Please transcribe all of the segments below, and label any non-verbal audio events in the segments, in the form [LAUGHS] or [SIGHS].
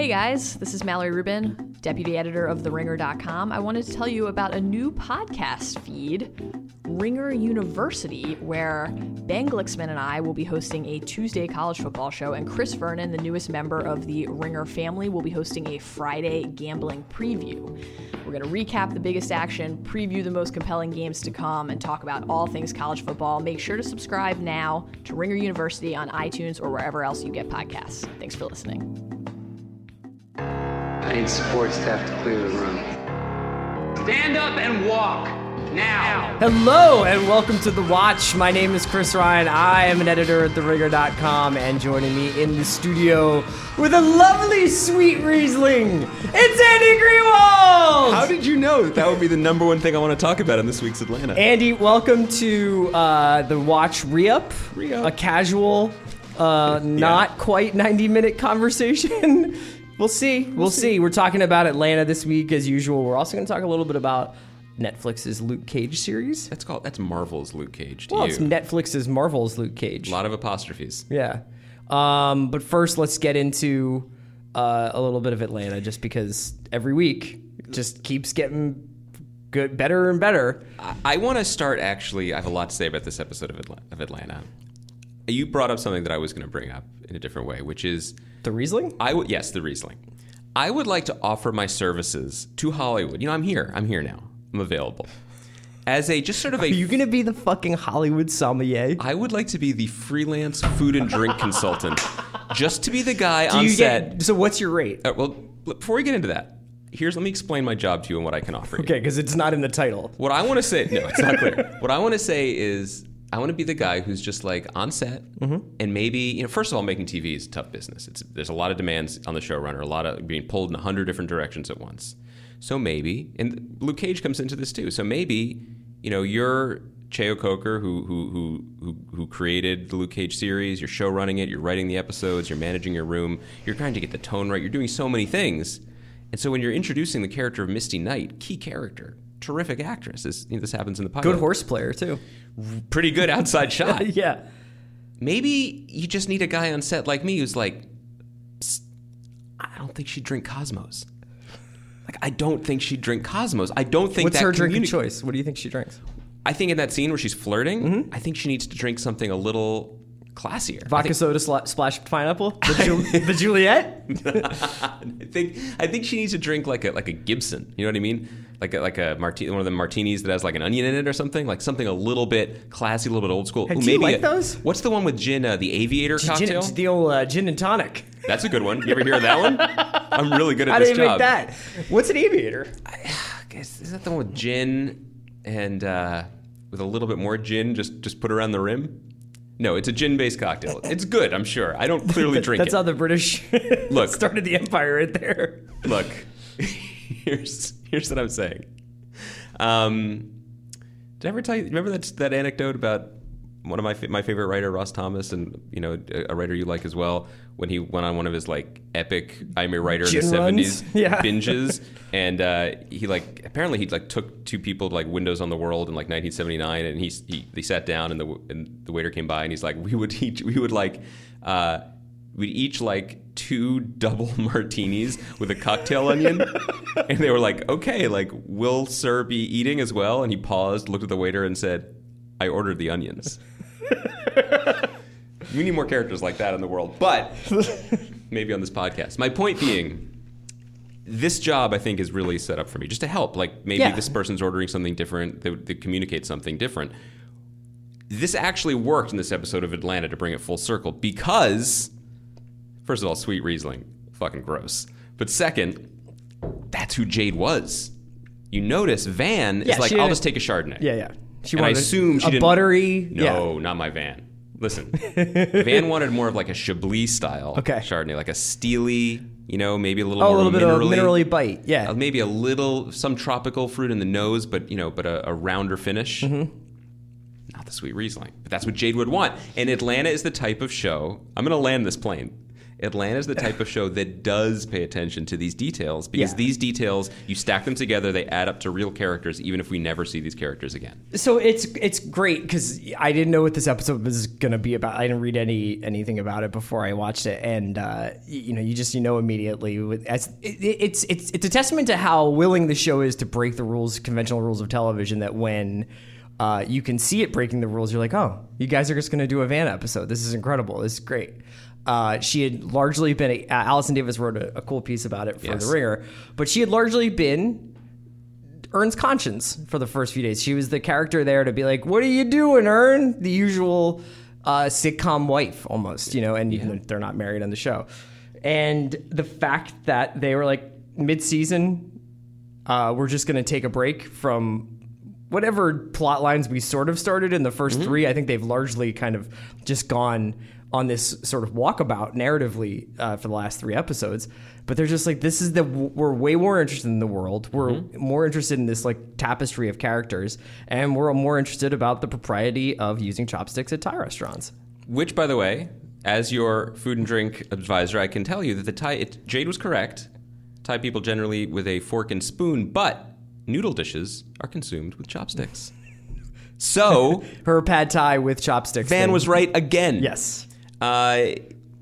Hey guys, this is Mallory Rubin, deputy editor of TheRinger.com. I wanted to tell you about a new podcast feed, Ringer University, where Ben Glicksman and I will be hosting a Tuesday college football show, and Chris Vernon, the newest member of the Ringer family, will be hosting a Friday gambling preview. We're going to recap the biggest action, preview the most compelling games to come, and talk about all things college football. Make sure to subscribe now to Ringer University on iTunes or wherever else you get podcasts. Thanks for listening. I need support staff to clear the room. Stand up and walk now. Hello and welcome to The Watch. My name is Chris Ryan. I am an editor at TheRinger.com and joining me in the studio with a lovely sweet Riesling, it's Andy Greenwald! How did you know that that would be the number one thing I want to talk about in this week's Atlanta? Andy, welcome to uh, The Watch Re-Up, Re-Up. a casual, uh, not quite 90 minute conversation. [LAUGHS] we'll see. We'll, see. We're talking about Atlanta this week as usual. We're also going to talk a little bit about Netflix's Luke Cage series. that's called that's Marvel's Luke Cage. Well, you. it's Netflix's Marvel's Luke Cage. a lot of apostrophes. Yeah. Um, but first, let's get into uh, a little bit of Atlanta, just because every week just keeps getting good, better and better. I, I want to start. Actually, I have a lot to say about this episode of, Atla- of Atlanta. You brought up something that I was going to bring up in a different way, which is The Riesling. I would yes, the Riesling. I would like to offer my services to Hollywood. You know, I'm here. I'm here now. I'm available as a just sort of a Are you gonna be the fucking Hollywood sommelier? I would like to be the freelance food and drink [LAUGHS] consultant, just to be the guy Do on you set. get? So what's your rate? Uh, well, before we get into that, here's let me explain my job to you and what I can offer you. Okay, because it's not in the title. What I want to say, no, it's not clear. [LAUGHS] what I want to say is, I want to be the guy who's just like on set, mm-hmm. and maybe you know, first of all, making TV is a tough business. It's there's a lot of demands on the showrunner, a lot of being pulled in a hundred different directions at once. So maybe, and Luke Cage comes into this too. So maybe, you know, you're Cheo Coker, who who who who who created the Luke Cage series. You're show running it. You're writing the episodes. You're managing your room. You're trying to get the tone right. You're doing so many things. And so when you're introducing the character of Misty Knight, key character, terrific actress. This, you know, this happens in the pilot. Good horse player too. Pretty good outside [LAUGHS] shot. yeah. Maybe you just need a guy on set like me who's like, "Psst, I don't think she'd drink Cosmos. Like, I don't think she'd drink Cosmos. I don't think What's that her drink of choice? What do you think she drinks? I think in that scene where she's flirting, Mm-hmm. I think she needs to drink something a little classier. Vodka soda sla- splash pineapple. The, Ju- [LAUGHS] the Juliet. I think I think she needs to drink like a like a Gibson. You know what I mean? Like a, like a martini, one of the martinis that has like an onion in it or something. Like something a little bit classy, a little bit old school. Hey, Ooh, do you like a- those? What's the one with gin? Uh, the Aviator cocktail. Gin, the old uh, gin and tonic. That's a good one. You ever hear of that one? I'm really good at [LAUGHS] How this do you make that? What's an aviator? [SIGHS] Guess, is that the one with gin and uh, with a little bit more gin? Just just put around the rim. No, it's a gin-based cocktail. It's good, I'm sure. I don't clearly [LAUGHS] drink That's it. how the British [LAUGHS] Look. started the empire right there. Look, [LAUGHS] here's here's what I'm saying. Um, did I ever tell you? Remember that that anecdote about one of my my favorite writer, Ross Thomas, and you know a, a writer you like as well, when he went on one of his like epic I'm a writer in the '70s [LAUGHS] Yeah. binges, [LAUGHS] and uh, he like apparently he like took two people to like Windows on the World in like 1979, and he he they sat down and the and the waiter came by and he's like we would each we would like. Uh, We'd each like two double [LAUGHS] martinis with a cocktail onion. and they were like, okay, like, will Sir be eating as well? And he paused, looked at the waiter, and said, I ordered the onions. [LAUGHS] we need more characters like that in the world, but [LAUGHS] maybe on this podcast. My point being, this job I think is really set up for me just to help. Like maybe Yeah. this person's ordering something different, they, they communicate something different. This actually worked in this episode of Atlanta to bring it full circle because, first of all, sweet Riesling, fucking gross. But second, that's who Jade was. You notice Van Yeah, is like, I'll just take a Chardonnay. Yeah, yeah. She And I wanted a- assume she a didn't- buttery. No, not my Van. Listen, [LAUGHS] Van wanted more of like a Chablis style Okay. Chardonnay, like a steely, you know, maybe a little Oh, a more little bit of minerally, minerally bite. Yeah. uh, maybe a little some tropical fruit in the nose, but you know, but a, a rounder finish. Mm-hmm. Not the sweet Riesling, but that's what Jade would want. And Atlanta is the type of show. I'm going to land this plane. Atlanta's the type of show that does pay attention to these details because Yeah. these details, you stack them together, they add up to real characters, even if we never see these characters again. So it's it's great because I didn't know what this episode was going to be about. I didn't read any anything about it before I watched it, and uh, you know, you just you know immediately. With, as, it, it's it's it's a testament to how willing the show is to break the rules, conventional rules of television. That when uh, you can see it breaking the rules, you're like, oh, you guys are just going to do a Van episode. This is incredible. This is great. Uh, she had largely been. A, uh, Allison Davis wrote a, a cool piece about it for Yes. The Ringer, but she had largely been Earn's conscience for the first few days. She was the character there to be like, "What are you doing, Earn?" The usual uh, sitcom wife, almost, you know. And know, they're not married on the show. And the fact that they were like mid-season, uh, we're just going to take a break from whatever plot lines we sort of started in the 1st three. I think they've largely kind of just gone on this sort of walkabout narratively uh, for the last three episodes. But they're just like, this is the we're way more interested in the world. We're more interested in this like tapestry of characters, and we're more interested about the propriety of using chopsticks at Thai restaurants. Which, by the way, as your food and drink advisor, I can tell you that the Thai it, Jade was correct. Thai people generally with a fork and spoon, but noodle dishes are consumed with chopsticks. [LAUGHS] So Her pad Thai with chopsticks. Van thing. was right again. yes. Uh,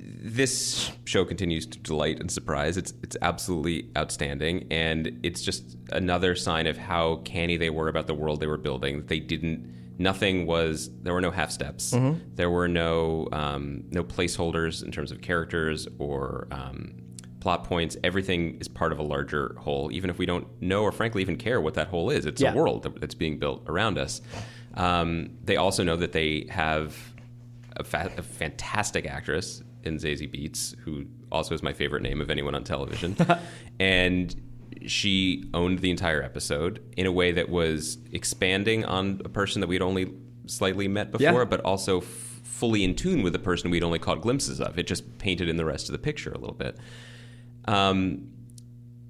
this show continues to delight and surprise. It's it's absolutely outstanding, and it's just another sign of how canny they were about the world they were building. They didn't. Nothing was. There were no half steps. There were no um, no placeholders in terms of characters or um, plot points. Everything is part of a larger whole, even if we don't know or frankly even care what that whole is. It's Yeah. a world that's being built around us. Um, they also know that they have a, fa- a fantastic actress in Zazie Beetz, who also is my favorite name of anyone on television, [LAUGHS] and she owned the entire episode in a way that was expanding on a person that we'd only slightly met before, Yeah. but also f- fully in tune with the person we'd only caught glimpses of. It just painted in the rest of the picture a little bit. Um,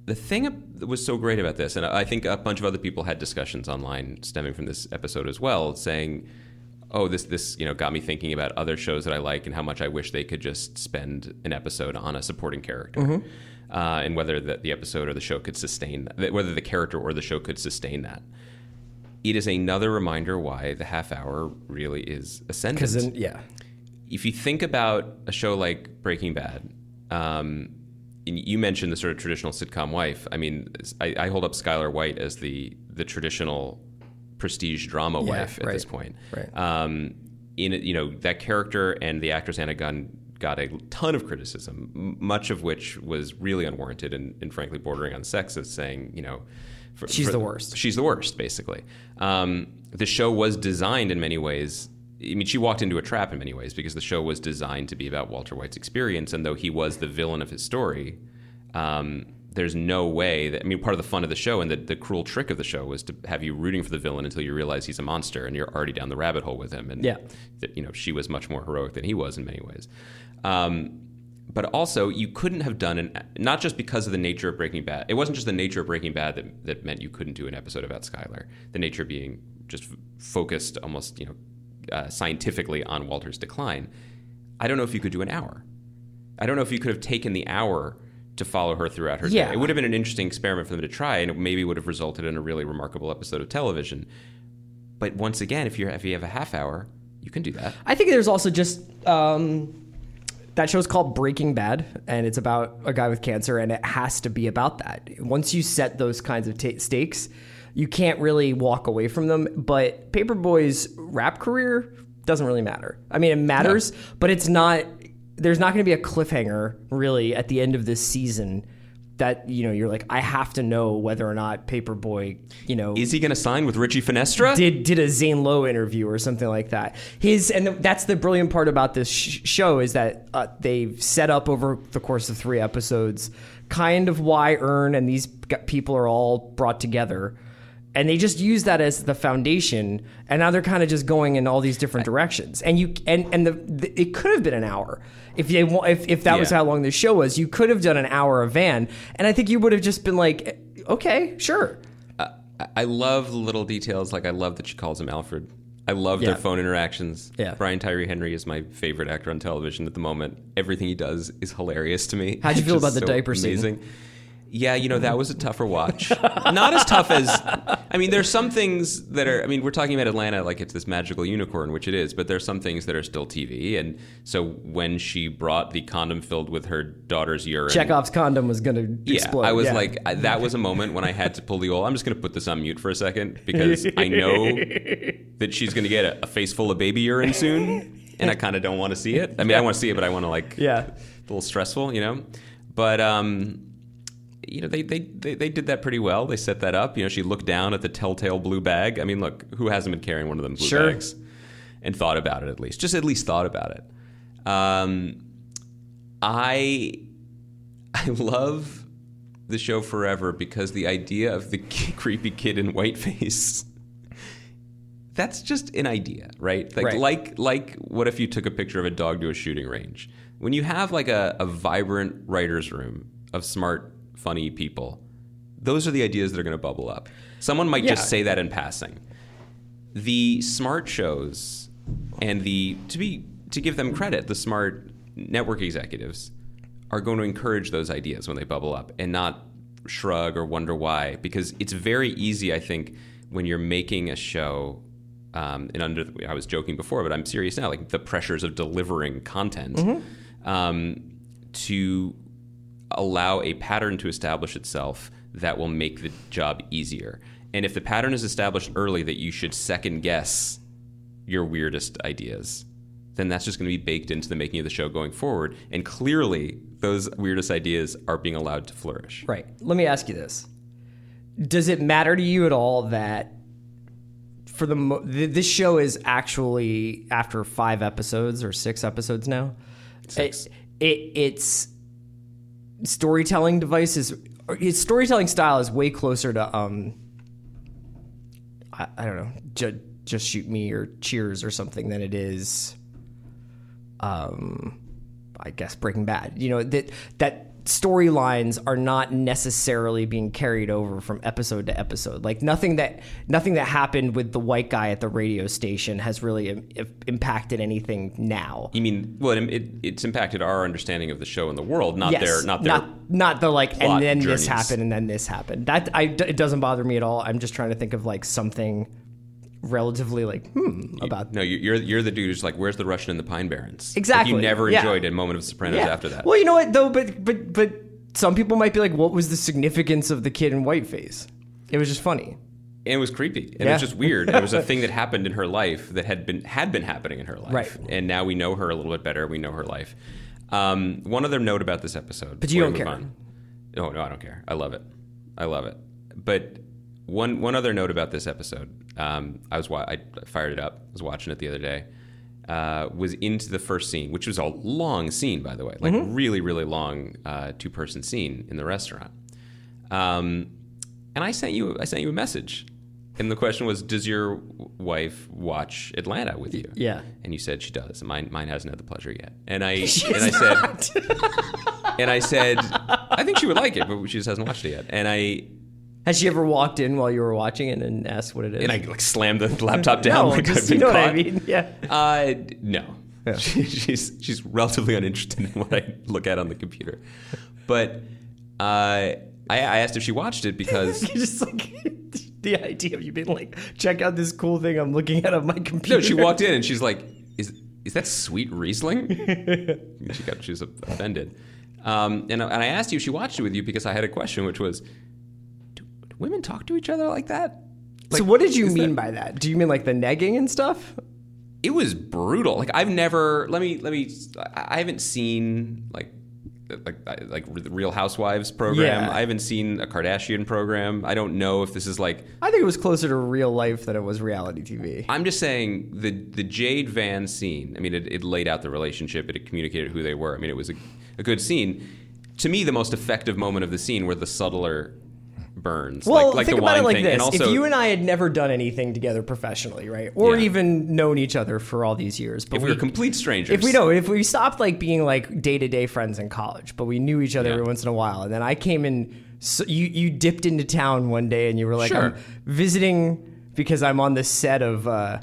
the thing that was so great about this, and I think a bunch of other people had discussions online stemming from this episode as well, saying, "Oh, this this you know got me thinking about other shows that I like and how much I wish they could just spend an episode on a supporting character, uh, and whether the, the episode or the show could sustain that, whether the character or the show could sustain that." It is another reminder why the half hour really is ascendant Because yeah, if you think about a show like Breaking Bad, um, you mentioned the sort of traditional sitcom wife. I mean, I, I hold up Skyler White as the the traditional prestige drama Yeah, wife at right, this point. right. Um, in you know that character and the actress Anna Gunn got a ton of criticism, m- much of which was really unwarranted and, and frankly bordering on sexist, saying you know. For, She's for- the worst. She's the worst, basically. Um, the show was designed in many ways. I mean, she walked into a trap in many ways because the show was designed to be about Walter White's experience, and though he was the villain of his story, um, there's no way that I mean, part of the fun of the show and the, the cruel trick of the show was to have you rooting for the villain until you realize he's a monster and you're already down the rabbit hole with him. And Yeah. that you know she was much more heroic than he was in many ways. Um, but also, you couldn't have done an not just because of the nature of Breaking Bad. It wasn't just the nature of Breaking Bad that, that meant you couldn't do an episode about Skyler. The nature being just f- focused almost you know uh, scientifically on Walter's decline. I don't know if you could do an hour. I don't know if you could have taken the hour to follow her throughout her Yeah. day. It would have been an interesting experiment for them to try, and it maybe would have resulted in a really remarkable episode of television. But once again, if you if you have a half hour, you can do that. I think there's also just um, that show's called Breaking Bad, and it's about a guy with cancer, and it has to be about that. Once you set those kinds of ta stakes, you can't really walk away from them. But Paperboy's rap career doesn't really matter. I mean, it matters, but it's not. There's not going to be a cliffhanger really at the end of this season. That you know, you're like, I have to know whether or not Paperboy, you know, Is he going to sign with Richie Finestra? did did a Zane Lowe interview or something like that. His and that's the brilliant part about this sh- show is that uh, they've set up over the course of three episodes, kind of why Earn and these people are all brought together, and they just use that as the foundation. And now they're kind of just going in all these different directions. And you and and the, the it could have been an hour if they if if that was how long the show was. You could have done an hour of Van, and I think you would have just been like, okay, sure. I- I love the little details. Like I love that she calls him Alfred. I love Yeah. their phone interactions. Yeah. Brian Tyree Henry is my favorite actor on television at the moment. Everything he does is hilarious to me. How'd you [LAUGHS] feel about the so diaper scene? Yeah, you know, that was a tougher watch. [LAUGHS] Not as tough as I mean, there's some things that are I mean, we're talking about Atlanta like it's this magical unicorn, which it is, but there's some things that are still TV. And so when she brought the condom filled with her daughter's urine Chekhov's condom was gonna yeah, explode. I was Yeah. like, I, that was a moment when I had to pull the old. I'm just going to put this on mute for a second because I know [LAUGHS] that she's going to get a, a face full of baby urine soon, and I kind of don't want to see it. I mean, I want to see it, but I want to like, Yeah. a little stressful, you know. But um, you know, they, they they they did that pretty well. They set that up. You know, she looked down at the telltale blue bag. I mean, look, who hasn't been carrying one of them blue Sure. bags and thought about it at least? Just at least thought about it. Um, I [LAUGHS] I love the show forever because the idea of the [LAUGHS] creepy kid in whiteface [LAUGHS] that's just an idea, right? Like Right. like like what if you took a picture of a dog to a shooting range? When you have like a, a vibrant writer's room of smart, funny people, those are the ideas that are going to bubble up. Someone might Yeah. just say that in passing. The smart shows and the to be to give them credit, the smart network executives are going to encourage those ideas when they bubble up and not shrug or wonder why because it's very easy i think when you're making a show um, and under i was joking before but i'm serious now like the pressures of delivering content um, to allow a pattern to establish itself that will make the job easier and if the pattern is established early that you should second guess your weirdest ideas, then that's just going to be baked into the making of the show going forward. And clearly, those weirdest ideas are being allowed to flourish. Right. Let me ask you this: Does it matter to you at all that for the mo- th- this show is actually after five episodes or six episodes now? Six. It, it its storytelling device is its storytelling style is way closer to um I, I don't know ju- just shoot me or cheers or something than it is um I guess Breaking Bad. You know that that storylines are not necessarily being carried over from episode to episode. Like nothing that nothing that happened with the white guy at the radio station has really Im- im- impacted anything now. You mean, well, it, it, it's impacted our understanding of the show and the world, not yes, their, not their. not not the like and then journeys. this happened and then this happened. That I it doesn't bother me at all. I'm just trying to think of like something relatively like hmm about no, you- you're you're the dude who's like, "Where's the Russian and the Pine Barrens?" Like, Exactly, you never yeah. enjoyed a moment of Sopranos after that. Well, you know what though, but but but some people might be like, what was the significance of the kid in whiteface? It was just funny. and it was creepy and it was just weird it was a [LAUGHS] thing that happened in her life that had been had been happening in her life Right. and now we know her a little bit better we know her life um, one other note about this episode But you don't care. on. no no i don't care i love it i love it but one one other note about this episode um, i was wa- i fired it up I was watching it the other day uh, was into the first scene which was a long scene by the way like Mm-hmm. really really long uh, two person scene in the restaurant um, and I sent you I sent you a message, and the question was, does your wife watch Atlanta with you? Yeah. And you said she does. Mine mine hasn't had the pleasure yet. And I [LAUGHS] and I said [LAUGHS] and I said I think she would like it, but she just hasn't watched it yet. And I Has she ever walked in while you were watching it and asked what it is? and I like slammed the laptop down no, like just, I've been you know what I mean? Yeah. Uh, no. [LAUGHS] She, she's she's relatively uninterested in what I look at on the computer, but uh, I, I asked if she watched it because [LAUGHS] just like [LAUGHS] the idea of you being like, check out this cool thing I'm looking at on my computer. No, she walked in and she's like, "Is is that sweet Riesling?" she got she was offended, um, and and I asked you if she watched it with you because I had a question, which was, women talk to each other like that? so what did you mean that- by that? Do you mean like the negging and stuff? It was brutal. Like I've never. Let me let me. I haven't seen like. Like like the Real Housewives program. Yeah. I haven't seen a Kardashian program. I don't know if this is like I think it was closer to real life than it was reality TV. I'm just saying the the Jade Van scene. I mean, it, it laid out the relationship. It communicated who they were. I mean, it was a, a good scene. To me, the most effective moment of the scene were the subtler burns, Well, like, like think the about it like thing. this: also, if you and I had never done anything together professionally, right, or Yeah. even known each other for all these years, but if we were complete strangers, if we know, if we stopped like being like day to day friends in college, but we knew each other Yeah. every once in a while, and then I came in, so you you dipped into town one day, and you were like, Sure. I'm visiting because I'm on the set of. Uh,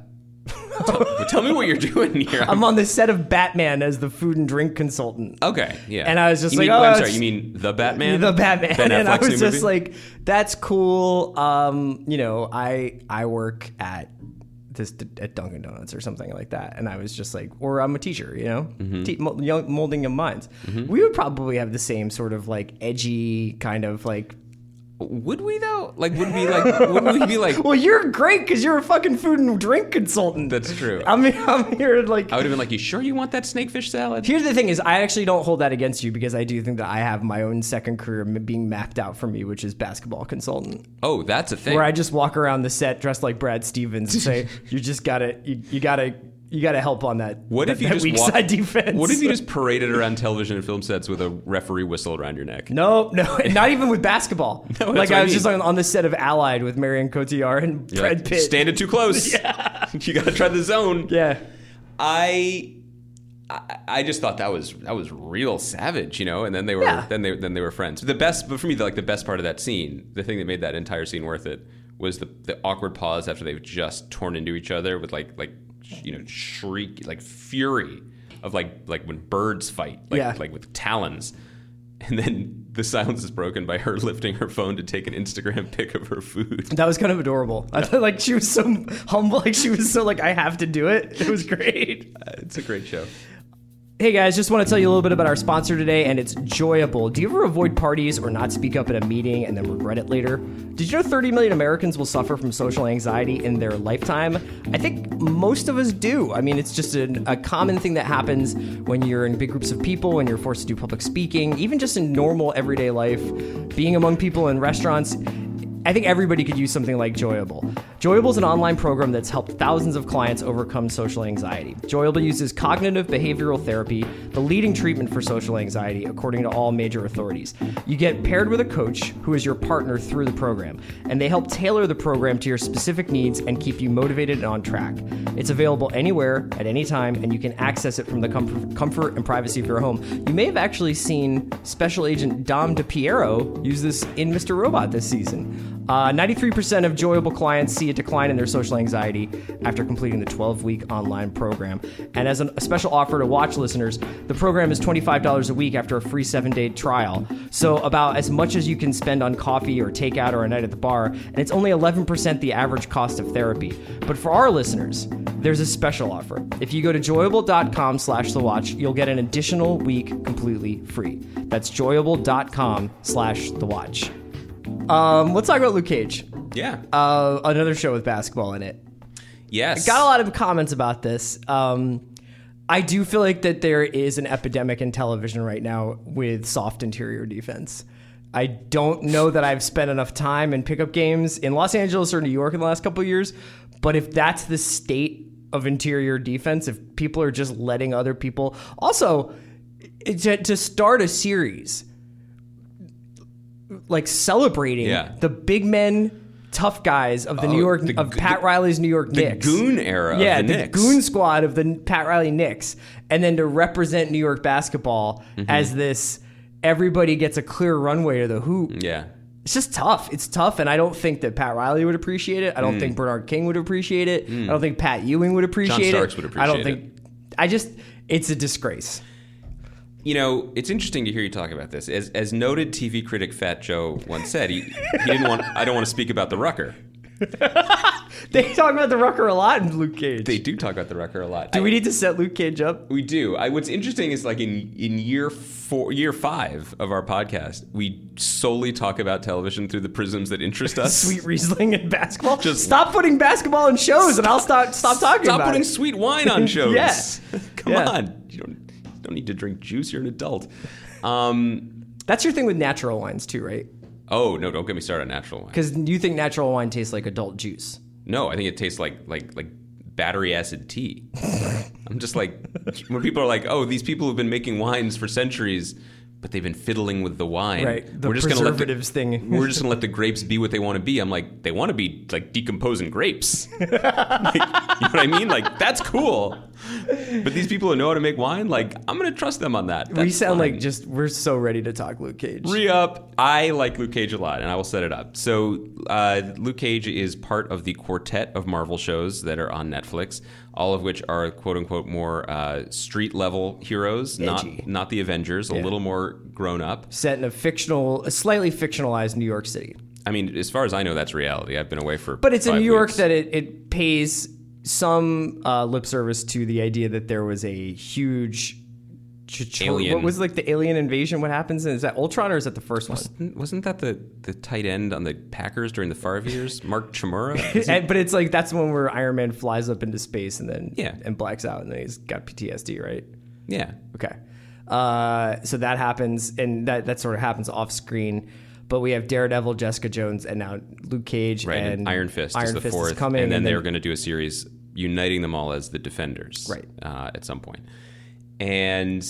[LAUGHS] tell, tell me what you're doing here. I'm on the set of Batman as the food and drink consultant. okay, yeah. And I was just You like, mean- oh, I'm sorry. You mean the Batman? the Batman, Ben [LAUGHS] and I was just movie? like, "That's cool." Um, you know, I I work at this at Dunkin' Donuts or something like that, and I was just like, or I'm a teacher, you know, Mm-hmm. Te- molding young minds. We would probably have the same sort of like edgy kind of like. Would we though? Like, would we like? would we be like? [LAUGHS] Well, you're great because you're a fucking food and drink consultant. That's true. I mean, I'm here like. I would have been like, "You sure you want that snakefish salad?" Here's the thing: is I actually don't hold that against you because I do think that I have my own second career being mapped out for me, which is basketball consultant. Oh, that's a thing. where I just walk around the set dressed like Brad Stevens and say, [LAUGHS] "You just gotta, you, you gotta, you gotta help on that." What that, if you just weak walk- side [LAUGHS] defense? What if you just paraded around television and film sets with a referee whistle around your neck? No, no, [LAUGHS] not even with basketball. [LAUGHS] No, like I I was just on, on the set of Allied with Marion Cotillard and You're Brad like, Pitt. Standing too close. Yeah. you gotta try the zone. yeah, I, I I just thought that was that was real savage, you know. And then they were Yeah. then they then they were friends. The best, but for me, the, like the best part of that scene, the thing that made that entire scene worth it, was the the awkward pause after they've just torn into each other with like like you know shriek like fury of like like when birds fight like Yeah. like with talons. And then the silence is broken by her lifting her phone to take an Instagram pic of her food. that was kind of adorable. I thought like she was so humble, like she was so like I have to do it. It was great. Uh, it's a great show. Hey guys, just want to tell you a little bit about our sponsor today, and it's Joyable. Do you ever avoid parties or not speak up at a meeting and then regret it later? Did you know 30 million Americans will suffer from social anxiety in their lifetime? I think most of us do. I mean, it's just an, a common thing that happens when you're in big groups of people, when you're forced to do public speaking, even just in normal everyday life, being among people in restaurants. I think everybody could use something like Joyable. Joyable is an online program that's helped thousands of clients overcome social anxiety. Joyable uses cognitive behavioral therapy, the leading treatment for social anxiety, according to all major authorities. You get paired with a coach who is your partner through the program, and they help tailor the program to your specific needs and keep you motivated and on track. It's available anywhere, at any time, and you can access it from the comfort, comfort and privacy of your home. You may have actually seen Special Agent Dom DiPierro use this in Mr. Robot this season. Uh, 93% of Joyable clients see a decline in their social anxiety after completing the 12 week online program. And as an, a special offer to watch listeners, the program is $25 a week after a free seven day trial. So, about as much as you can spend on coffee or takeout or a night at the bar, and it's only 11% the average cost of therapy. But for our listeners, there's a special offer. If you go to joyable.com slash the watch, you'll get an additional week completely free. That's joyable.com slash the watch. Um, let's talk about Luke Cage. Yeah. Uh, another show with basketball in it. yes. I got a lot of comments about this. Um, I do feel like that there is an epidemic in television right now with soft interior defense. I don't know that I've spent enough time in pickup games in Los Angeles or New York in the last couple of years, but if that's the state of interior defense, if people are just letting other people, also to, to start a series like celebrating Yeah. the big men, tough guys of the New Oh, York the of Pat Riley's New York the Knicks, goon era of yeah, the Knicks. goon squad of the Pat Riley Knicks, and then to represent New York basketball Mm-hmm. as this. Everybody gets a clear runway to the hoop. Yeah. It's just tough. It's tough, and I don't think that Pat Riley would appreciate it. I Mm. don't think Bernard King would appreciate it. I don't think Pat Ewing would appreciate John Starks it. would I don't appreciate think. I just. It's a disgrace. You know, it's interesting to hear you talk about this. As, as noted TV critic Fat Joe once said, he, he didn't want. I don't want to speak about the Rucker. [LAUGHS] They talk about the Rucker a lot in Luke Cage. They do talk about the Rucker a lot. do I- we need to set Luke Cage up? We do. I, what's interesting is like in in year four, year five of our podcast, we solely talk about television through the prisms that interest us. Sweet Riesling and basketball. Just- stop putting basketball in shows, and I'll stop stop talking Stop about putting it. sweet wine on [LAUGHS] shows. Yeah. Come Yeah. on. You don't don't need to drink juice. You're an adult. Um. That's your thing with natural wines too, right? Oh no! Don't get me started on natural wine. Because you think natural wine tastes like adult juice. No, I think it tastes like like like battery acid tea. [LAUGHS] I'm just like when people are like, "Oh, these people have been making wines for centuries, but they've been fiddling with the wine." Right, the gonna let the- preservatives thing. [LAUGHS] We're just gonna let the grapes be what they want to be. I'm like, they want to be like decomposing grapes. Like, [LAUGHS] [LAUGHS] you know what I mean? Like that's cool. But these people who know how to make wine, like I'm gonna trust them on that. we sound fine. like just we're so ready to talk Luke Cage. Re up. I like Luke Cage a lot, and I will set it up. So, uh, Luke Cage is part of the quartet of Marvel shows that are on Netflix. All of which are quote unquote more uh, street level heroes, Edgy. not not the Avengers, a little more grown up. Set in a fictional, a slightly fictionalized New York City. I mean, as far as I know, that's reality. I've been away for But it's in New York that it, it pays some uh, lip service to the idea that there was a huge. Ch- ch- Alien. What was like the alien invasion? What happens? Is that Ultron or is that the first one? wasn't that the the tight end on the Packers during the Favre years, [LAUGHS] Mark Chmura? [LAUGHS] And, but it's like that's the one where Iron Man flies up into space and then Yeah. and blacks out and then he's got PTSD, right? yeah, Okay. Uh, so that happens, and that, that sort of happens off screen. But we have Daredevil, Jessica Jones, and now Luke Cage right. and And Iron Fist Iron is the Fist fourth, coming, and then they're going to do a series uniting them all as the Defenders, Right. Uh, at some point. And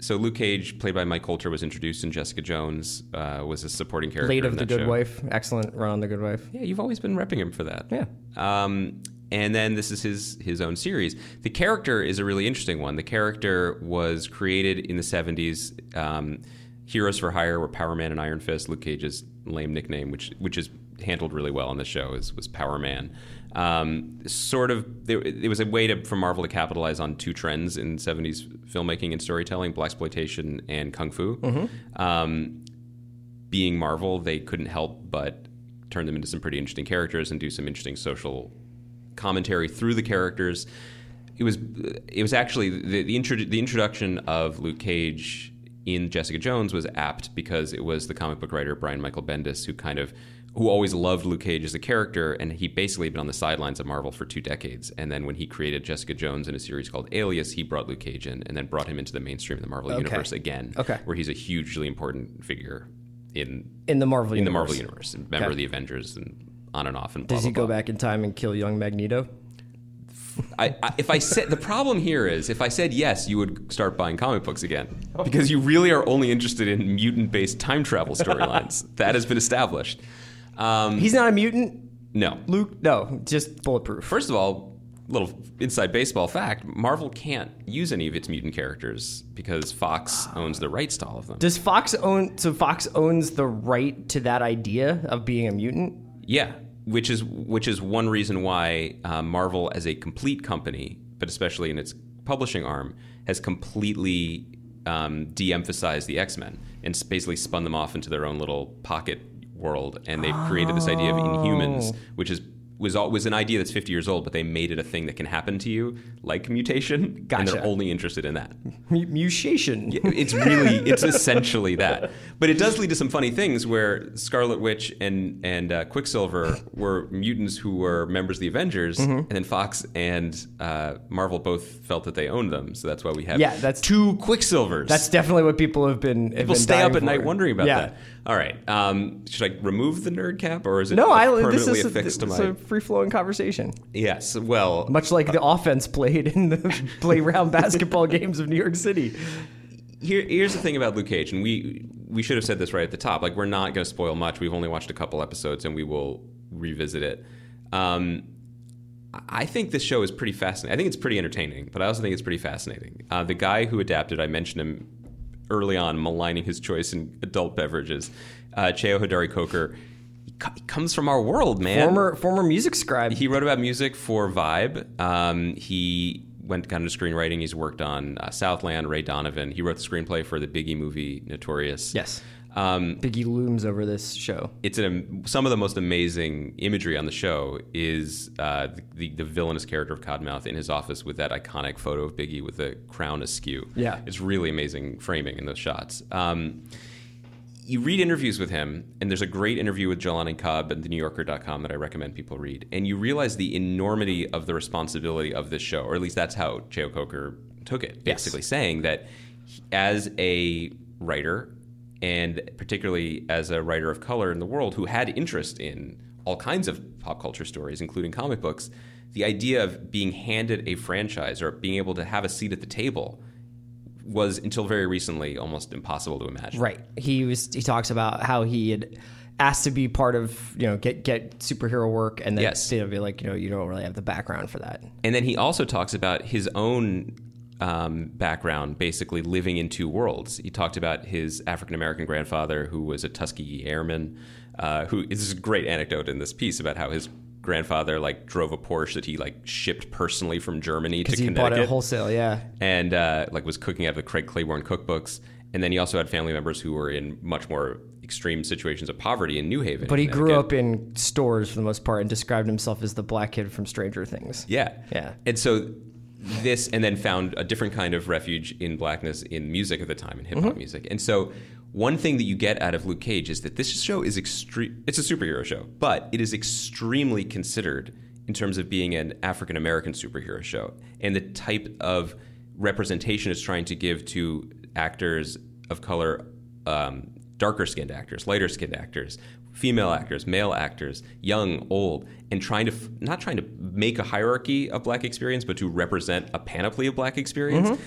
so Luke Cage, played by Mike Colter, was introduced, and Jessica Jones uh, was a supporting character. Late of the Good show. Wife, excellent run on the Good Wife. Yeah, you've always been repping him for that. Yeah. Um, and then this is his his own series. The character is a really interesting one. The character was created in the '70s. Um, Heroes for Hire were Power Man and Iron Fist. Luke Cage's lame nickname, which which is handled really well on the show, is was Power Man. Um, sort of, there, it was a way to, for Marvel to capitalize on two trends in '70s filmmaking and storytelling: black exploitation and kung fu. Um, being Marvel, they couldn't help but turn them into some pretty interesting characters and do some interesting social commentary through the characters. It was it was actually the the, intro, the introduction of Luke Cage in Jessica Jones was apt because it was the comic book writer Brian Michael Bendis who kind of who always loved Luke Cage as a character and he basically had been on the sidelines of Marvel for two decades and then when he created Jessica Jones in a series called Alias he brought Luke Cage in and then brought him into the mainstream of the Marvel Okay. universe again Okay. where he's a hugely important figure in In the Marvel in the universe. Marvel universe, and member Okay. of the Avengers, and on and off. And blah, Does blah, he go blah. back in time and kill young Magneto? I, I, if I said the problem here is if I said yes, you would start buying comic books again oh. because you really are only interested in mutant-based time travel storylines. [LAUGHS] that has been established. Um, He's not a mutant. no, Luke, no, just bulletproof. First of all, little inside baseball fact: Marvel can't use any of its mutant characters because Fox owns the rights to all of them. Does Fox own? So Fox owns the right to that idea of being a mutant. Yeah, which is which is one reason why uh, Marvel, as a complete company, but especially in its publishing arm, has completely um, de-emphasized the X Men and basically spun them off into their own little pocket world, and they've created this idea of Inhumans, which is. Was, was an idea that's 50 years old, but they made it a thing that can happen to you, like mutation, and Gotcha. they're only interested in that. [LAUGHS] M- mutation. It's really, it's essentially that. But it does lead to some funny things where Scarlet Witch and and uh, Quicksilver were mutants who were members of the Avengers, Mm-hmm. and then Fox and uh, Marvel both felt that they owned them. So that's why we have Yeah, that's- two Quicksilvers. That's definitely what people have been. Have People been stay up at night wondering about yeah. that. All right, um, should I remove the nerd cap, or is it No, I. This is a, affixed to it's my? a free flowing conversation, Yes. Well, much like the offense played in the [LAUGHS] playground basketball games of New York City. Here, here's the thing about Luke Cage, and we we should have said this right at the top. Like, we're not going to spoil much. We've only watched a couple episodes, and we will revisit it. Um, I think this show is pretty fascinating. I think it's pretty entertaining, but I also think it's pretty fascinating. Uh, the guy who adapted, I mentioned him early on, maligning his choice in adult beverages. Uh, Cheo Hodari Coker he, co- he comes from our world, man. Former former music scribe. He wrote about music for Vibe. Um, he went kind of to screenwriting. He's worked on uh, Southland, Ray Donovan. He wrote the screenplay for the Biggie movie Notorious. yes, Um, Biggie looms over this show. it's an, some of the most amazing imagery on the show is uh, the, the villainous character of Cottonmouth in his office with that iconic photo of Biggie with the crown askew. Yeah. It's really amazing framing in those shots. Um, you read interviews with him, and there's a great interview with Jelani Cobb at TheNewYorker.com that I recommend people read. And you realize the enormity of the responsibility of this show, or at least that's how Cheo Coker took it, Yes. basically saying that he- as a writer, and particularly as a writer of color in the world who had interest in all kinds of pop culture stories, including comic books, the idea of being handed a franchise or being able to have a seat at the table was until very recently almost impossible to imagine. Right. He was. He talks about how he had asked to be part of you know get get superhero work, and then Yes. they'll be like you know you don't really have the background for that. And then he also talks about his own um, background, basically living in two worlds. He talked about his African American grandfather, who was a Tuskegee Airman. Uh, who is a great anecdote in this piece about how his grandfather like drove a Porsche that he like shipped personally from Germany to he bought Connecticut it wholesale, yeah. and uh, like was cooking out of the Craig Claiborne cookbooks. And then he also had family members who were in much more extreme situations of poverty in New Haven. But he grew up in Storrs for the most part and described himself as the black kid from Stranger Things. Yeah. Yeah. And so this, and then found a different kind of refuge in blackness in music at the time, in hip Mm-hmm. hop music. And so one thing that you get out of Luke Cage is that this show is extreme. It's a superhero show, but it is extremely considered in terms of being an African American superhero show and the type of representation it's trying to give to actors of color, um, darker skinned actors, lighter skinned actors, female actors, male actors, young, old, and trying to f- not trying to make a hierarchy of black experience, but to represent a panoply of black experience.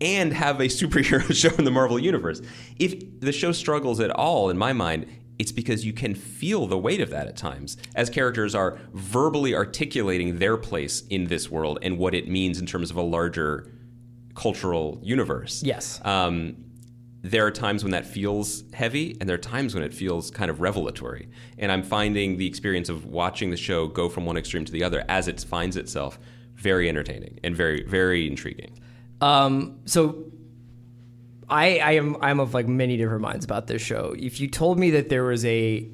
And have a [LAUGHS] superhero show in the Marvel Universe. If the show struggles at all, in my mind, it's because you can feel the weight of that at times as characters are verbally articulating their place in this world and what it means in terms of a larger cultural universe. Yes. Um, there are times when that feels heavy, and there are times when it feels kind of revelatory. And I'm finding the experience of watching the show go from one extreme to the other as it finds itself very entertaining and very, very intriguing. Um, so I, I am I'm of like many different minds about this show. If you told me that there was a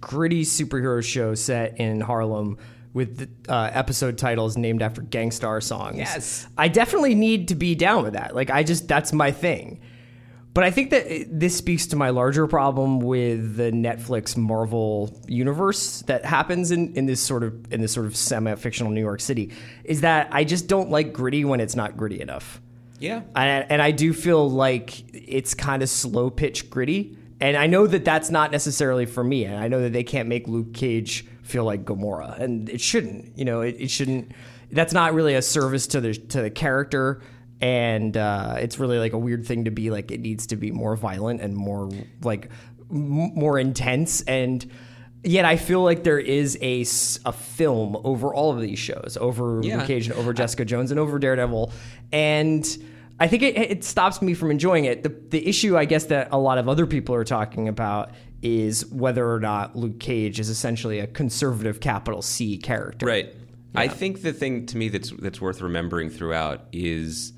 gritty superhero show set in Harlem with the, uh, episode titles named after Gang Starr songs, Yes. I definitely need to be down with that. Like I just that's my thing. But I think that this speaks to my larger problem with the Netflix Marvel universe that happens in, in this sort of in this sort of semi-fictional New York City is that I just don't like gritty when it's not gritty enough. Yeah. And, and I do feel like it's kind of slow pitch gritty. And I know that that's not necessarily for me. And I know that they can't make Luke Cage feel like Gomorrah, and it shouldn't. You know, it, it shouldn't. That's not really a service to the to the character. And uh, it's really like a weird thing to be like. It needs to be more violent and more like m- more intense and. Yet I feel like there is a, a film over all of these shows, over Yeah. Luke Cage and over Jessica Jones and over Daredevil, and I think it, it stops me from enjoying it. The the issue, I guess, that a lot of other people are talking about is whether or not Luke Cage is essentially a conservative capital C character. Right. I think the thing to me that's that's worth remembering throughout is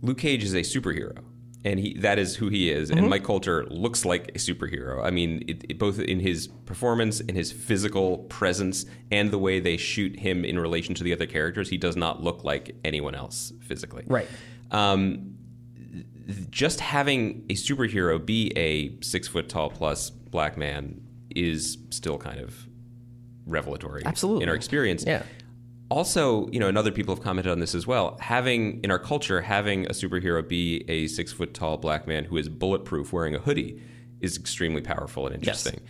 Luke Cage is a superhero, and he that is who he is. And Mike Colter looks like a superhero. I mean, it, it- both in his performance, in his physical presence, and the way they shoot him in relation to the other characters, he does not look like anyone else physically. Right. Um, just having a superhero be a six foot tall plus black man is still kind of revelatory Absolutely. in our experience. Yeah. Also, you know, and other people have commented on this as well. Having in our culture, having a superhero be a six foot tall black man who is bulletproof wearing a hoodie is extremely powerful and Yes. interesting.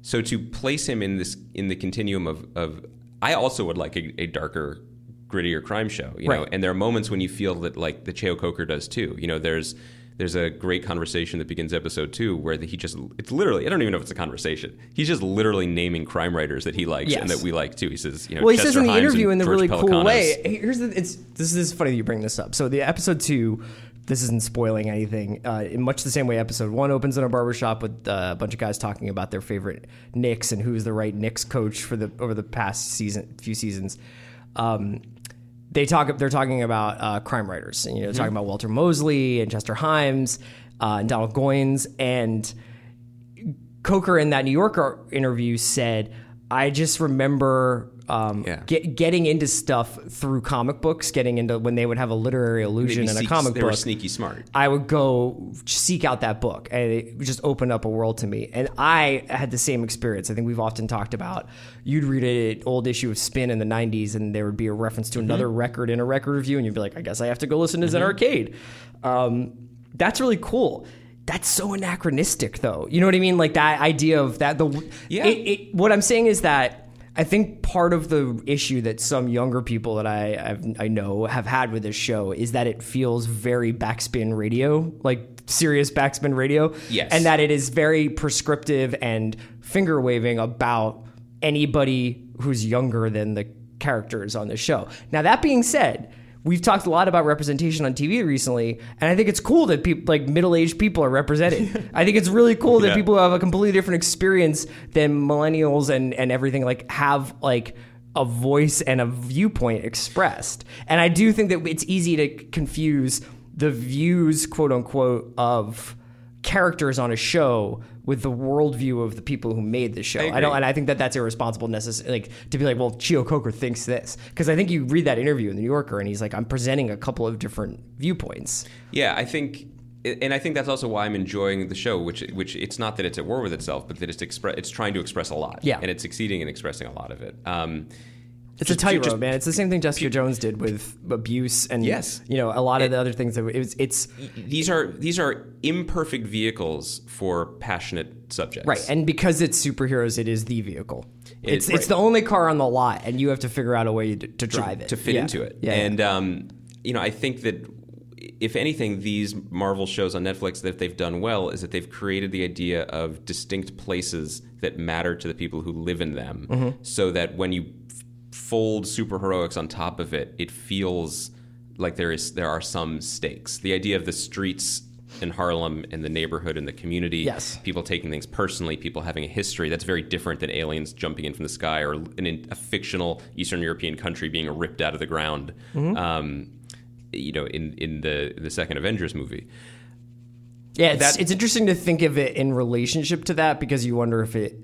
So to place him in this in the continuum of, of I also would like a, a darker, grittier crime show. You know, and there are moments when you feel that like the Cheo Coker does too. You know, there's there's a great conversation that begins episode two where he just it's literally I don't even know if it's a conversation. He's just literally naming crime writers that he likes and that we like too. He says, you know, Well, he Chester says in the Himes interview in the George really cool way. Here's the it's this is funny that you bring this up. So the episode two, this isn't spoiling anything. Uh, in much the same way, episode one opens in a barbershop with uh, a bunch of guys talking about their favorite Knicks and who's the right Knicks coach for the over the past season, few seasons. Um, they talk. They're talking about uh, crime writers, and you know, talking about Walter Mosley and Chester Himes uh, and Donald Goines and. Coker in that New Yorker interview said, "I just remember um, Yeah. get, getting into stuff through comic books, getting into when they would have a literary allusion Maybe in a comic they book. were sneaky smart. I would go seek out that book, and it just opened up a world to me. And I had the same experience. I think we've often talked about you'd read an old issue of Spin in the '90s, and there would be a reference to another record in a record review, and you'd be like, "I guess I have to go listen to Zen Arcade." Um, that's really cool. That's so anachronistic, though. You know what I mean? Like that idea of that. The Yeah. It, it, what I'm saying is that I think part of the issue that some younger people that I I've, I know have had with this show is that it feels very backspin radio, like serious backspin radio. Yes. and that it is very prescriptive and finger waving about anybody who's younger than the characters on the show. Now that being said. We've talked a lot about representation on TV recently, and I think it's cool that people like middle-aged people are represented. [LAUGHS] I think it's really cool that Yeah. people who have a completely different experience than millennials and and everything like have like a voice and a viewpoint expressed. And I do think that it's easy to confuse the views, quote unquote, of characters on a show with the worldview of the people who made the show. I, agree. don't, and I think that that's irresponsible, necessarily, like to be like, well, Cheo Coker thinks this, because I think you read that interview in the New Yorker, and he's like, I'm presenting a couple of different viewpoints. Yeah, I think, and I think that's also why I'm enjoying the show. Which, which it's not that it's at war with itself, but that it's express, it's trying to express a lot. Yeah. and it's succeeding in expressing a lot of it. Um, It's a tightrope, man. It's the same thing Jessica Jones did with abuse and Yes. you know, a lot of the other things that it was. It's These are these are imperfect vehicles for passionate subjects. right, and because it's superheroes, it is the vehicle. It's right. it's the only car on the lot, and you have to figure out a way to, to drive it to fit Yeah. into it. Yeah, yeah. and um, you know, I think that if anything, these Marvel shows on Netflix that they've done well is that they've created the idea of distinct places that matter to the people who live in them, Mm-hmm. so that when you fold superheroics on top of it, it feels like there is there are some stakes. The idea of the streets in Harlem and the neighborhood and the community, Yes. people taking things personally, people having a history. That's very different than aliens jumping in from the sky or in a fictional Eastern European country being ripped out of the ground. Mm-hmm. Um, you know, in in the the second Avengers movie. Yeah, it's, That- it's interesting to think of it in relationship to that because you wonder if it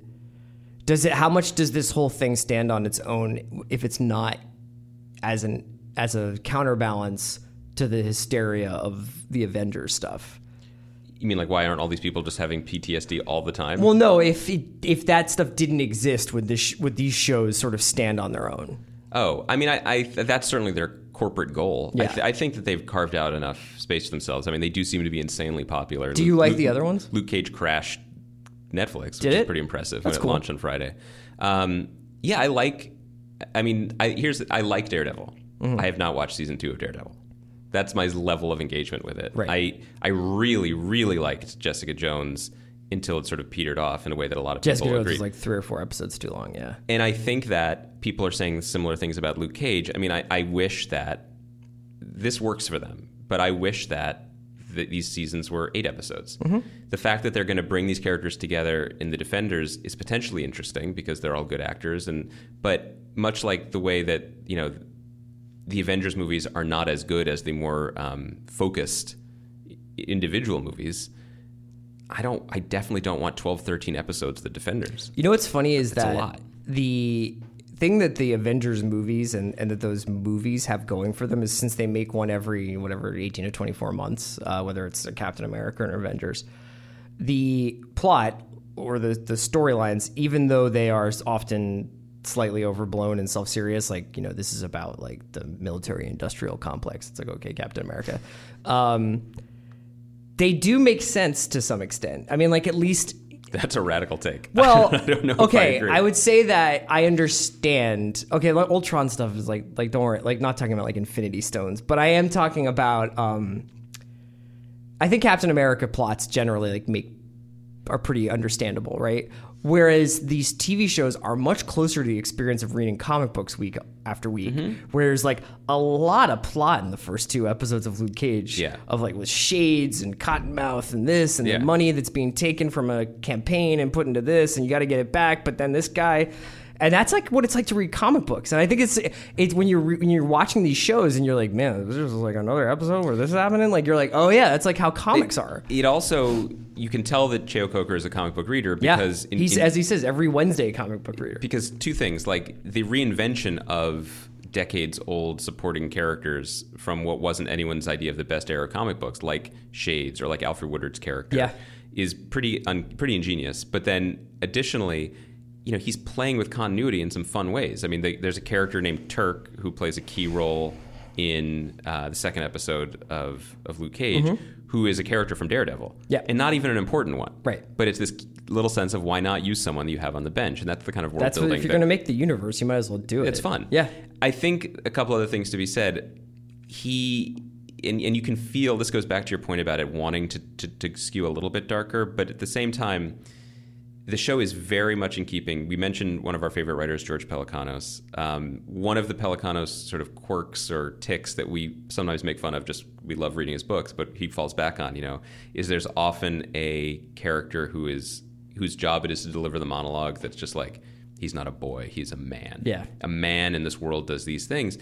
does it. How much does this whole thing stand on its own if it's not as an as a counterbalance to the hysteria of the Avengers stuff? You mean like why aren't all these people just having PTSD all the time? Well, no. If it, if that stuff didn't exist, would this would these shows sort of stand on their own? oh, I mean, I, I that's certainly their corporate goal. I, Yeah. th- I think that they've carved out enough space for themselves. I mean, they do seem to be insanely popular. Do you like the other ones? Luke Cage crashed Netflix, which Did is it? pretty impressive. That's when cool. it launched on Friday. Um, yeah, I like. I mean, I, here's I like Daredevil. Mm-hmm. I have not watched season two of Daredevil. That's my level of engagement with it. Right. I I really really liked Jessica Jones until it sort of petered off in a way that a lot of Jessica people Jones is like three or four episodes too long. Yeah. And I think that people are saying similar things about Luke Cage. I mean, I, I wish that this works for them, but I wish that th- these seasons were eight episodes. The fact that they're going to bring these characters together in the Defenders is potentially interesting because they're all good actors, and but much like the way that you know the Avengers movies are not as good as the more um, focused individual movies. I don't. I definitely don't want 12, 13 episodes of the Defenders. You know what's funny is a that lot. the thing that the Avengers movies and, and that those movies have going for them is since they make one every whatever 18 to 24 months, uh, whether it's a Captain America or Avengers, the plot or the, the storylines, even though they are often slightly overblown and self-serious, like, you know, this is about like the military industrial complex. It's like, okay, Captain America. Um, they do make sense to some extent. I mean, like at least [LAUGHS] That's a radical take. [LAUGHS] well, I don't know. if I, okay, agree. would say that I understand. Okay, like Ultron stuff is like like don't worry, like not talking about like Infinity Stones, but I am talking about. um I think Captain America plots generally like make are pretty understandable, right? Whereas these TV shows are much closer to the experience of reading comic books week after week, Mm-hmm. where there's like a lot of plot in the first two episodes of Luke Cage, Yeah. of like with shades and Cottonmouth and this and Yeah. the money that's being taken from a campaign and put into this, and you got to get it back. But then this guy, and that's like what it's like to read comic books. And I think it's it's when you're re- when you're watching these shows and you're like, man, this is like another episode where this is happening. Like you're like, oh yeah, that's like how comics are. It also you can tell that Cheo Coker is a comic book reader because yeah, in, he's in- as he says every Wednesday comic book reader. because two things like the reinvention of decades old supporting characters from what wasn't anyone's idea of the best era comic books like Shades or like Alfre Woodard's character Yeah. is pretty un, pretty ingenious but then additionally you know he's playing with continuity in some fun ways I mean they, there's a character named Turk who plays a key role in uh, the second episode of, of Luke Cage who is a character from Daredevil Mm-hmm. Yeah. and not even an important one Right. but it's this little sense of why not use someone that you have on the bench and that's the kind of world That's what, building if you're going to make the universe, you might as well do it. it's fun. Yeah. I think a couple other things to be said. He and, and you can feel this goes back to your point about it wanting to, to, to skew a little bit darker, but at the same time, the show is very much in keeping. We mentioned one of our favorite writers, George Pelecanos. Um, one of the Pelecanos sort of quirks or ticks that we sometimes make fun of, just we love reading his books, but he falls back on, you know, is there's often a character who is whose job it is to deliver the monologue that's just like he's not a boy, he's a man. Yeah. a man in this world does these things,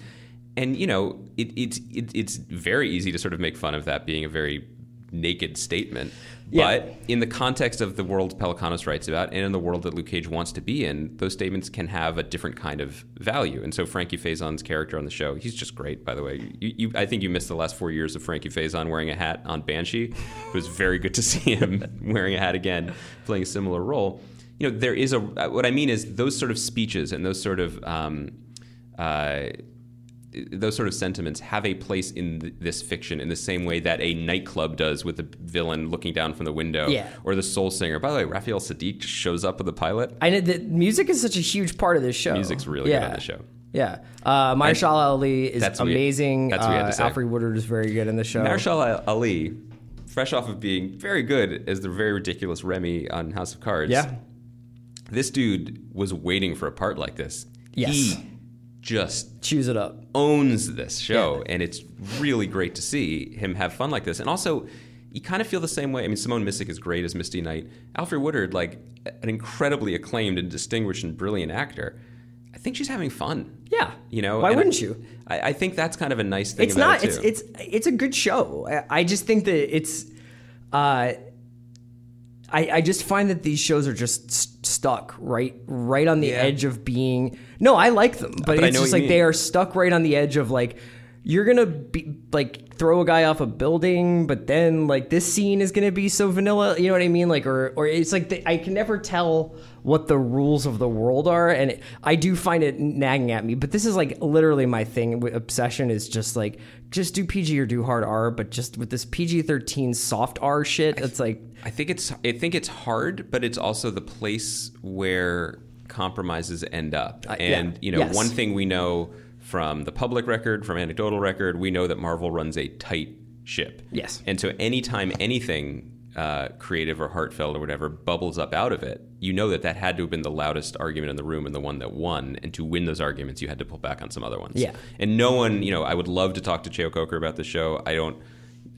and you know, it, it's it, it's very easy to sort of make fun of that being a very naked statement. Yeah. But in the context of the world Pelecanos writes about and in the world that Luke Cage wants to be in, those statements can have a different kind of value. And so Frankie Faison's character on the show, he's just great, by the way. You, you, I think you missed the last four years of Frankie Faison wearing a hat on Banshee. It was very good to see him [LAUGHS] wearing a hat again, playing a similar role. You know, there is a, what I mean is those sort of speeches and those sort of, um, uh, those sort of sentiments have a place in th- this fiction in the same way that a nightclub does with the villain looking down from the window Yeah. or the soul singer. By the way, Raphael Saadiq shows up with the pilot. I know that music is such a huge part of this show. Music's really yeah. good on the show. Yeah. Uh, Mahershala Ali is That's what amazing. that's what we had uh, to say. Alfre Woodard is very good in the show. Mahershala Ali, fresh off of being very good as the very ridiculous Remy on House of Cards. Yeah. This dude was waiting for a part like this. Yes. He just chews it up. owns this show, Yeah. and it's really great to see him have fun like this. And also, you kind of feel the same way. I mean, Simone Missick is great as Misty Knight. Alfre Woodard, like an incredibly acclaimed and distinguished and brilliant actor. I think she's having fun. Yeah. You know, Why wouldn't I- you? I, I think that's kind of a nice thing. It's about not. It It's it's it's a good show. I, I just think that it's. Uh, I, I just find that these shows are just st- stuck right right on the Yeah. edge of being no I like them but, But it's just like they are stuck right on the edge of like you're gonna be like throw a guy off a building but then like this scene is gonna be so vanilla you know what I mean? Like or or it's like the, I can never tell what the rules of the world are and it, I do find it nagging at me but this is like literally my thing with obsession is just like just do PG or do hard R but just with this PG-13 soft R shit it's like I think it's I think it's hard, but it's also the place where compromises end up. yeah. and you know, Yes. one thing we know from the public record, from anecdotal record, we know that Marvel runs a tight ship. Yes. And so anytime anything uh, creative or heartfelt or whatever bubbles up out of it, you know that that had to have been the loudest argument in the room and the one that won. And to win those arguments, you had to pull back on some other ones. Yeah. And no one, you know, I would love to talk to Cheo Coker about the show. I don't,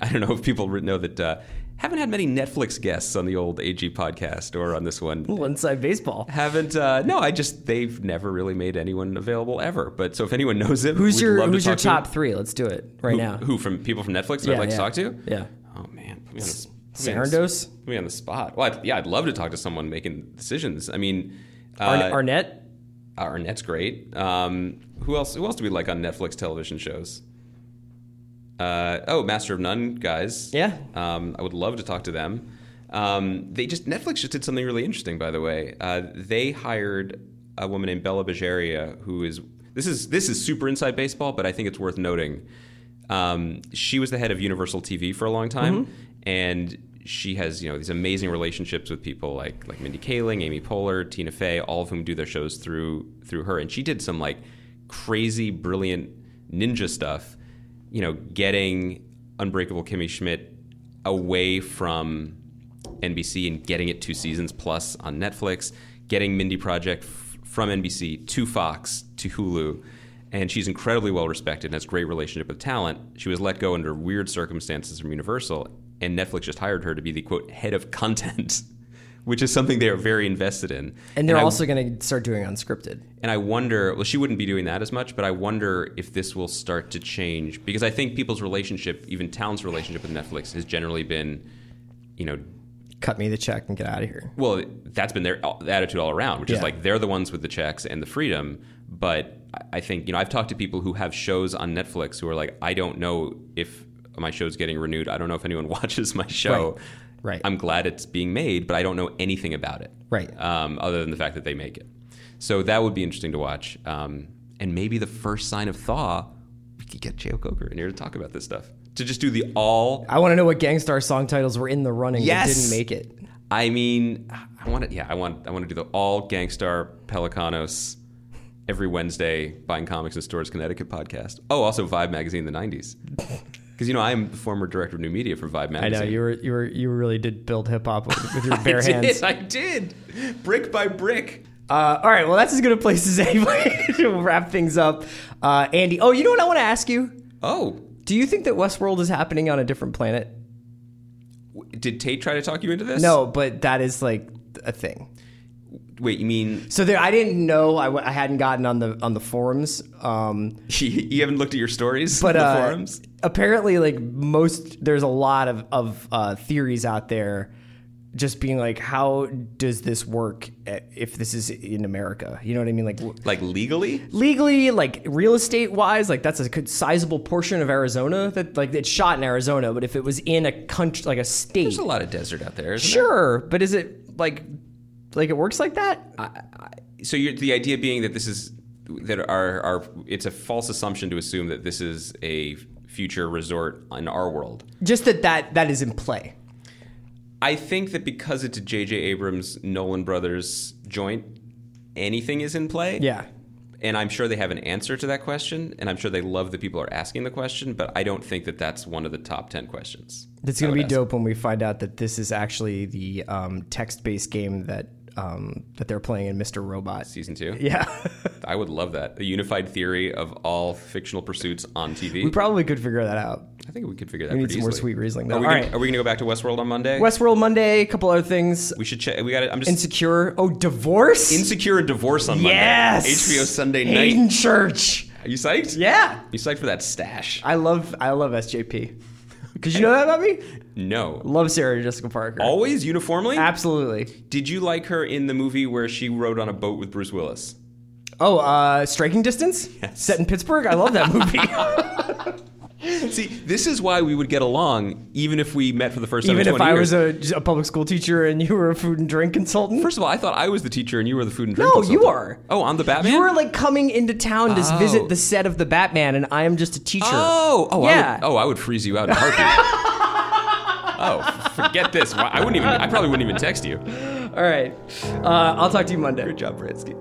I don't know if people know that. Uh, haven't had many Netflix guests on the old AG podcast or on this one. inside baseball Haven't uh, no, I just they've never really made anyone available ever. But so if anyone knows him, Who's your love to Who's your talk to top three? Let's do it right Who, now. who from people from Netflix that Yeah, I'd like yeah. to talk to? Yeah. Oh man, put me on the, put me on the- Sarandos? Put me on the spot. Well, I'd, yeah, I'd love to talk to someone making decisions. I mean, uh, Arnett. Arnett's great. Um, who else? Who else do we like on Netflix television shows? Uh, oh, Master of None guys. Yeah. Um, I would love to talk to them. Um, they just Netflix just did something really interesting, by the way. Uh, they hired a woman named Bela Bajaria, who is this is this is super inside baseball, but I think it's worth noting. Um, she was the head of Universal TV for a long time, Mm-hmm. and she has you know these amazing relationships with people like like Mindy Kaling, Amy Poehler, Tina Fey, all of whom do their shows through through her. And she did some like crazy, brilliant ninja stuff. You know, getting Unbreakable Kimmy Schmidt away from NBC and getting it two seasons plus on Netflix, getting Mindy Project f- from NBC to Fox to Hulu. And she's incredibly well respected and has great relationship with talent. She was let go under weird circumstances from Universal, and Netflix just hired her to be the quote head of content, [LAUGHS] which is something they are very invested in. And they're I- also going to start doing unscripted. and I wonder, well, she wouldn't be doing that as much, but I wonder if this will start to change because I think people's relationship, even talent's relationship with Netflix, has generally been, you know, Cut me the check and get out of here. well, that's been their attitude all around, which is like they're the ones with the checks and the freedom. But I- I think, you know, I've talked to people who have shows on Netflix who are like, I don't know if my show's getting renewed. I don't know if anyone [LAUGHS] watches my show. Right. Right. I'm glad it's being made, but I don't know anything about it. Right. Um, other than the fact that they make it. So that would be interesting to watch. Um, and maybe the first sign of thaw, we could get Cheo Coker in here to talk about this stuff. To just do the all I want to know what Gang Starr song titles were in the running Yes! that didn't make it. I mean, I want to. Yeah, I want. I want to do the all Gangstar Pelecanos every Wednesday buying comics in stores Connecticut podcast. Oh, also Vibe magazine in the '90s. Because you know I'm the former director of new media for Vibe Magazine. I know you were you were you really did build hip hop with, your [LAUGHS] bare I hands. I did. Brick by brick. Uh, all right, well that's as good a place as [LAUGHS] any to wrap things up. Uh, Andy, oh, you know what I want to ask you? Oh, Do you think that Westworld is happening on a different planet? did Tate try to talk you into this? No, but that is like a thing. Wait, you mean So there, I didn't know. I, w- I hadn't gotten on the on the forums. Um, [LAUGHS] you haven't looked at your stories? but on the uh, forums? apparently, like most, there's a lot of of uh, theories out there, just being like, how does this work if this is in America? You know what I mean? Like Like legally? legally, like real estate wise, like that's a sizable portion of Arizona. That like it's shot in Arizona, but if it was in a country like a state, There's a lot of desert out there. Isn't sure. But is it like like it works like that? There? So you're, the idea being that this is that our our it's a false assumption to assume that this is a future resort in our world. Just that that that is in play. I think that because it's a J.J. Abrams Nolan Brothers joint, anything is in play. Yeah. And I'm sure they have an answer to that question, and I'm sure they love that people are asking the question, but I don't think that that's one of the top 10 questions. It's gonna would be ask. dope when we find out that this is actually the um, text-based game that um, that they're playing in Mr. Robot. Season two? Yeah, [LAUGHS] I would love that. A unified theory of all fictional pursuits on TV. we probably could figure that out. I think we could figure that We need some more sweet Riesling, though. Are we, All gonna, right. are we gonna go back to Westworld on Monday? Westworld Monday, a couple other things. we should check. We got it. I'm just Insecure. Oh, divorce. insecure and divorce on Monday. yes. HBO Sunday night. Haden Church. Are you psyched? Yeah, You psyched for that stash? I love I love SJP. Cause you know that about me? No. Love Sarah Jessica Parker. Always uniformly. Absolutely. Did you like her in the movie where she rode on a boat with Bruce Willis? Oh, uh, Striking Distance. Yes. Set in Pittsburgh. I love that movie. [LAUGHS] [LAUGHS] See, this is why we would get along even if we met for the first time Even in if I years. was a, a public school teacher and you were a food and drink consultant. First of all, I thought I was the teacher and you were the food and drink consultant. No, consultant. you are. Oh, I'm the Batman? You were like coming into town to Oh. visit the set of the Batman, and I am just a teacher. Oh, oh, I Yeah. would, oh, I would freeze you out in a heartbeat. [LAUGHS] oh, forget this. I wouldn't even. I probably wouldn't even text you. All right. Uh, I'll talk to you Monday. Good job, Bransky.